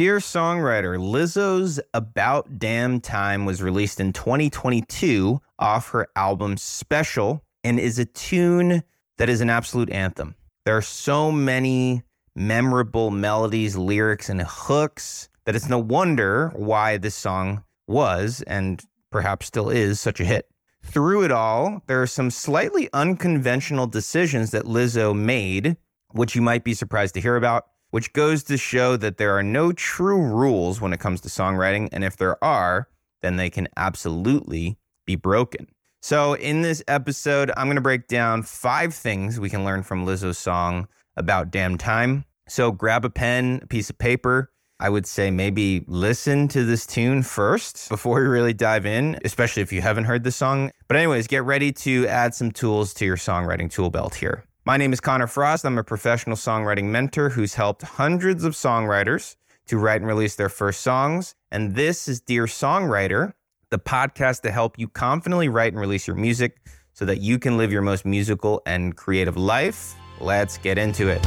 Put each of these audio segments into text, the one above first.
Dear songwriter, Lizzo's About Damn Time was released in 2022 off her album Special and is a tune that is an absolute anthem. There are so many memorable melodies, lyrics, and hooks that it's no wonder why this song was and perhaps still is such a hit. Through it all, there are some slightly unconventional decisions that Lizzo made, which you might be surprised to hear about, which goes to show that there are no true rules when it comes to songwriting. And if there are, then they can absolutely be broken. So, in this episode, I'm going to break down five things we can learn from Lizzo's song about damn time. So, grab a pen, a piece of paper. I would say maybe listen to this tune first before you really dive in, especially if you haven't heard the song. But, anyways, get ready to add some tools to your songwriting tool belt here. My name is Connor Frost. I'm a professional songwriting mentor who's helped hundreds of songwriters to write and release their first songs. And this is Dear Songwriter, the podcast to help you confidently write and release your music so that you can live your most musical and creative life. Let's get into it.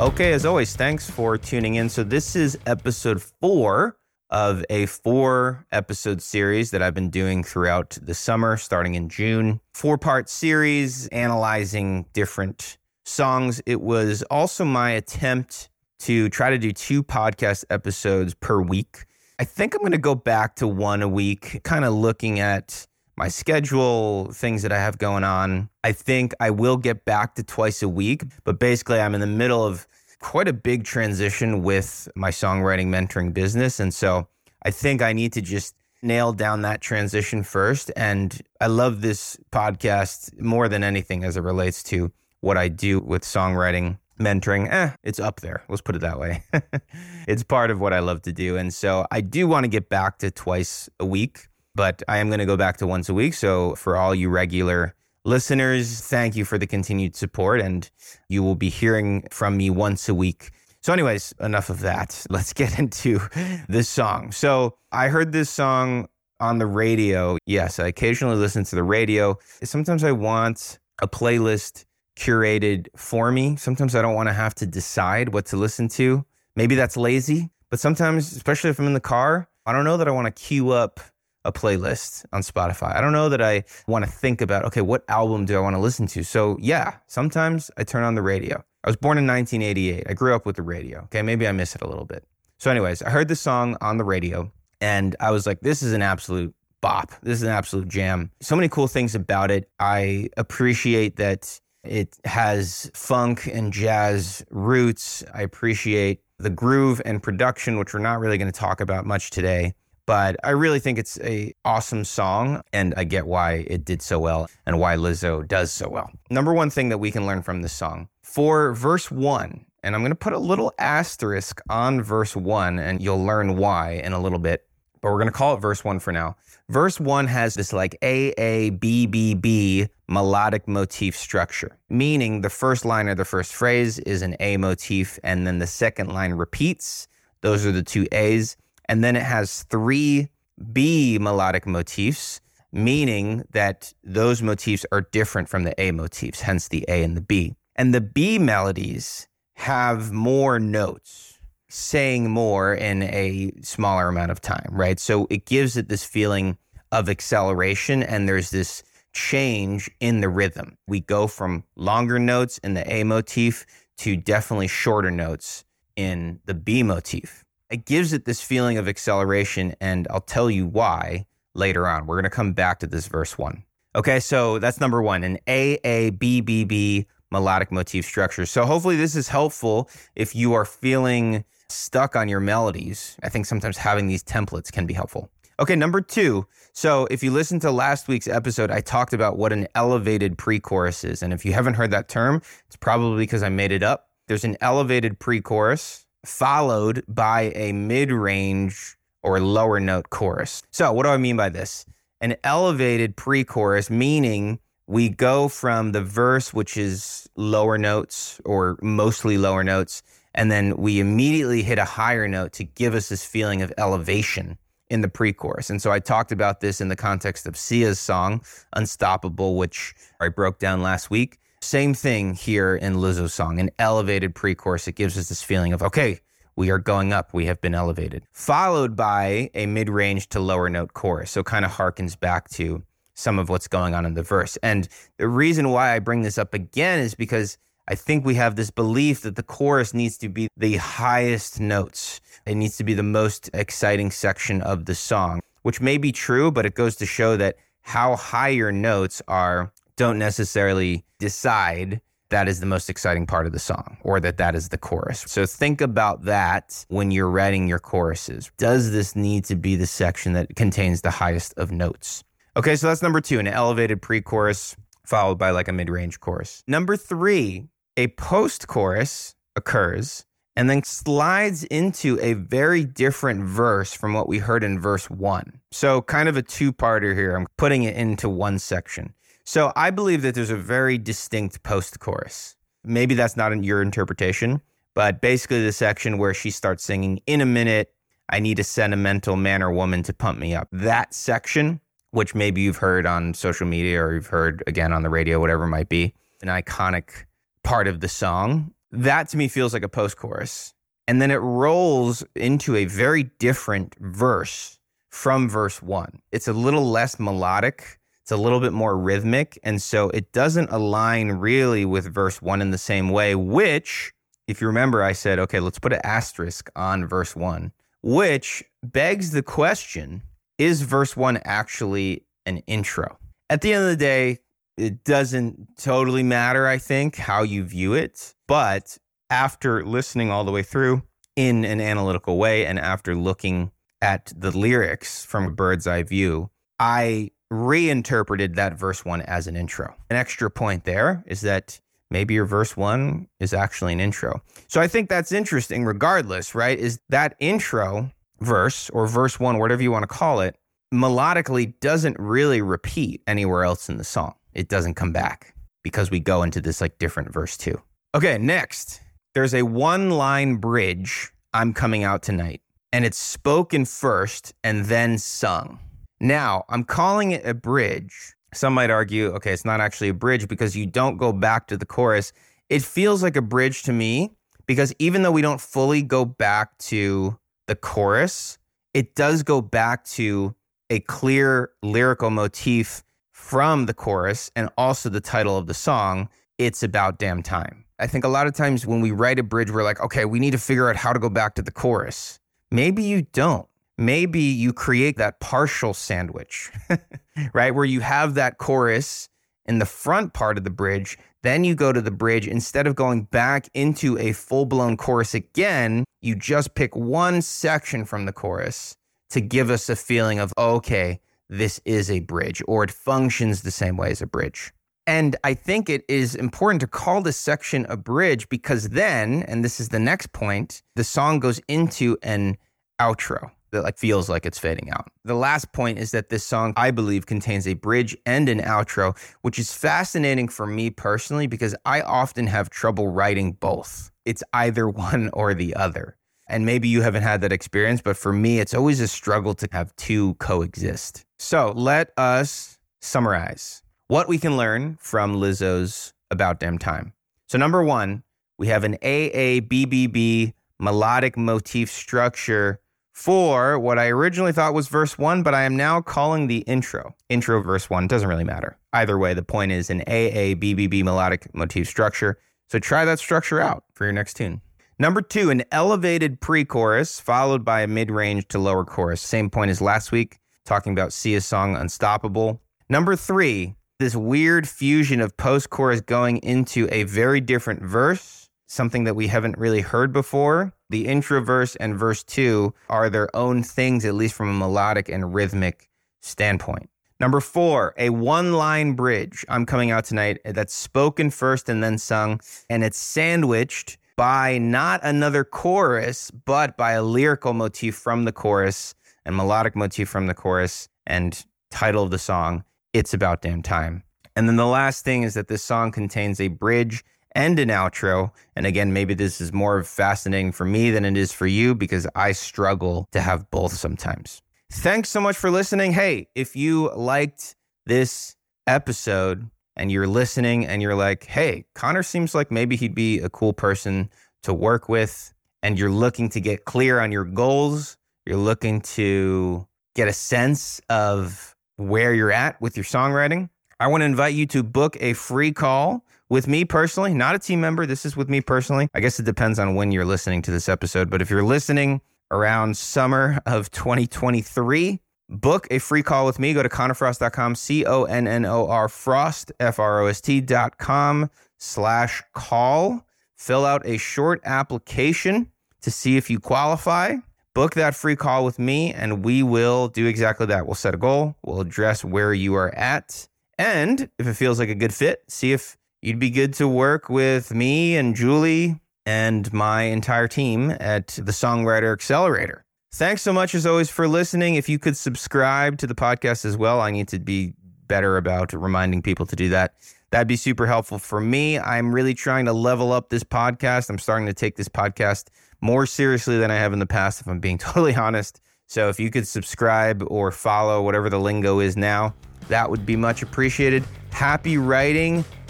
Okay, as always, thanks for tuning in. So, this is episode four of a four episode series that I've been doing throughout the summer, starting in June. Four part series analyzing different songs. It was also my attempt to try to do two podcast episodes per week. I think I'm going to go back to one a week, kind of looking at my schedule, things that I have going on. I think I will get back to twice a week, but basically, I'm in the middle of quite a big transition with my songwriting mentoring business. And so I think I need to just nail down that transition first. And I love this podcast more than anything as it relates to what I do with songwriting mentoring. Eh, it's up there. Let's put it that way. it's part of what I love to do. And so I do want to get back to twice a week, but I am going to go back to once a week. So for all you regular Listeners, thank you for the continued support, and you will be hearing from me once a week. So, anyways, enough of that. Let's get into this song. So, I heard this song on the radio. Yes, I occasionally listen to the radio. Sometimes I want a playlist curated for me. Sometimes I don't want to have to decide what to listen to. Maybe that's lazy, but sometimes, especially if I'm in the car, I don't know that I want to queue up a playlist on Spotify. I don't know that I want to think about, okay, what album do I want to listen to? So, yeah, sometimes I turn on the radio. I was born in 1988. I grew up with the radio. Okay, maybe I miss it a little bit. So, anyways, I heard this song on the radio and I was like, this is an absolute bop. This is an absolute jam. So many cool things about it. I appreciate that it has funk and jazz roots. I appreciate the groove and production, which we're not really going to talk about much today but I really think it's a awesome song and I get why it did so well and why Lizzo does so well. Number one thing that we can learn from this song for verse 1 and I'm going to put a little asterisk on verse 1 and you'll learn why in a little bit but we're going to call it verse 1 for now. Verse 1 has this like A A B B B melodic motif structure, meaning the first line or the first phrase is an A motif and then the second line repeats. Those are the two A's. And then it has three B melodic motifs, meaning that those motifs are different from the A motifs, hence the A and the B. And the B melodies have more notes, saying more in a smaller amount of time, right? So it gives it this feeling of acceleration, and there's this change in the rhythm. We go from longer notes in the A motif to definitely shorter notes in the B motif it gives it this feeling of acceleration, and I'll tell you why later on. We're going to come back to this verse one. Okay, so that's number one, an A A B B B melodic motif structure. So hopefully this is helpful if you are feeling stuck on your melodies. I think sometimes having these templates can be helpful. Okay, number two. So if you listen to last week's episode, I talked about what an elevated pre chorus is. And if you haven't heard that term, it's probably because I made it up. There's an elevated pre chorus followed by a mid range or lower note chorus. So, what do I mean by this? An elevated pre chorus, meaning we go from the verse, which is lower notes or mostly lower notes, and then we immediately hit a higher note to give us this feeling of elevation in the pre chorus. And so I talked about this in the context of Sia's song, Unstoppable, which I broke down last week. Same thing here in Lizzo's song, an elevated pre chorus. It gives us this feeling of, okay, we are going up, we have been elevated, followed by a mid range to lower note chorus. So kind of harkens back to some of what's going on in the verse. And the reason why I bring this up again is because I think we have this belief that the chorus needs to be the highest notes. It needs to be the most exciting section of the song, which may be true, but it goes to show that how high your notes are don't necessarily decide that is the most exciting part of the song or that that is the chorus. So think about that when you're writing your choruses. Does this need to be the section that contains the highest of notes? Okay, so that's number two, an elevated pre chorus followed by like a mid range chorus. Number three, a post chorus occurs and then slides into a very different verse from what we heard in verse one. So, kind of a two parter here. I'm putting it into one section. So, I believe that there's a very distinct post chorus. Maybe that's not in your interpretation, but basically the section where she starts singing, In a minute, I need a sentimental man or woman to pump me up. That section, which maybe you've heard on social media or you've heard again on the radio, whatever it might be, an iconic part of the song. That to me feels like a post chorus. And then it rolls into a very different verse from verse one. It's a little less melodic, it's a little bit more rhythmic. And so it doesn't align really with verse one in the same way, which, if you remember, I said, okay, let's put an asterisk on verse one, which begs the question is verse one actually an intro? At the end of the day, it doesn't totally matter, I think, how you view it. But after listening all the way through in an analytical way and after looking at the lyrics from a bird's eye view, I reinterpreted that verse one as an intro. An extra point there is that maybe your verse one is actually an intro. So I think that's interesting, regardless, right? Is that intro verse or verse one, whatever you want to call it, melodically doesn't really repeat anywhere else in the song it doesn't come back because we go into this like different verse two. Okay, next, there's a one line bridge, I'm coming out tonight, and it's spoken first and then sung. Now, I'm calling it a bridge. Some might argue, okay, it's not actually a bridge because you don't go back to the chorus. It feels like a bridge to me because even though we don't fully go back to the chorus, it does go back to a clear lyrical motif from the chorus and also the title of the song, It's About Damn Time. I think a lot of times when we write a bridge, we're like, okay, we need to figure out how to go back to the chorus. Maybe you don't. Maybe you create that partial sandwich, right? Where you have that chorus in the front part of the bridge. Then you go to the bridge. Instead of going back into a full blown chorus again, you just pick one section from the chorus to give us a feeling of, okay, this is a bridge or it functions the same way as a bridge. And I think it is important to call this section a bridge because then, and this is the next point, the song goes into an outro that like feels like it's fading out. The last point is that this song, I believe, contains a bridge and an outro, which is fascinating for me personally because I often have trouble writing both. It's either one or the other. And maybe you haven't had that experience, but for me, it's always a struggle to have two coexist. So let us summarize what we can learn from Lizzo's About Damn Time. So, number one, we have an AABBB melodic motif structure for what I originally thought was verse one, but I am now calling the intro. Intro verse one doesn't really matter. Either way, the point is an AABBB melodic motif structure. So try that structure out for your next tune. Number two, an elevated pre chorus followed by a mid range to lower chorus. Same point as last week, talking about Sia song Unstoppable. Number three, this weird fusion of post chorus going into a very different verse, something that we haven't really heard before. The intro verse and verse two are their own things, at least from a melodic and rhythmic standpoint. Number four, a one line bridge. I'm coming out tonight that's spoken first and then sung, and it's sandwiched by not another chorus, but by a lyrical motif from the chorus and melodic motif from the chorus and title of the song, It's About Damn Time. And then the last thing is that this song contains a bridge and an outro. And again, maybe this is more fascinating for me than it is for you because I struggle to have both sometimes. Thanks so much for listening. Hey, if you liked this episode and you're listening and you're like, hey, Connor seems like maybe he'd be a cool person to work with, and you're looking to get clear on your goals, you're looking to get a sense of where you're at with your songwriting, I want to invite you to book a free call with me personally, not a team member. This is with me personally. I guess it depends on when you're listening to this episode, but if you're listening around summer of 2023, book a free call with me. Go to connorfrost.com, C O N N O R Frost, F R O S T.com slash call. Fill out a short application to see if you qualify. Book that free call with me, and we will do exactly that. We'll set a goal, we'll address where you are at. And if it feels like a good fit, see if you'd be good to work with me and Julie and my entire team at the Songwriter Accelerator. Thanks so much, as always, for listening. If you could subscribe to the podcast as well, I need to be better about reminding people to do that. That'd be super helpful for me. I'm really trying to level up this podcast. I'm starting to take this podcast more seriously than I have in the past, if I'm being totally honest. So if you could subscribe or follow whatever the lingo is now, that would be much appreciated. Happy writing.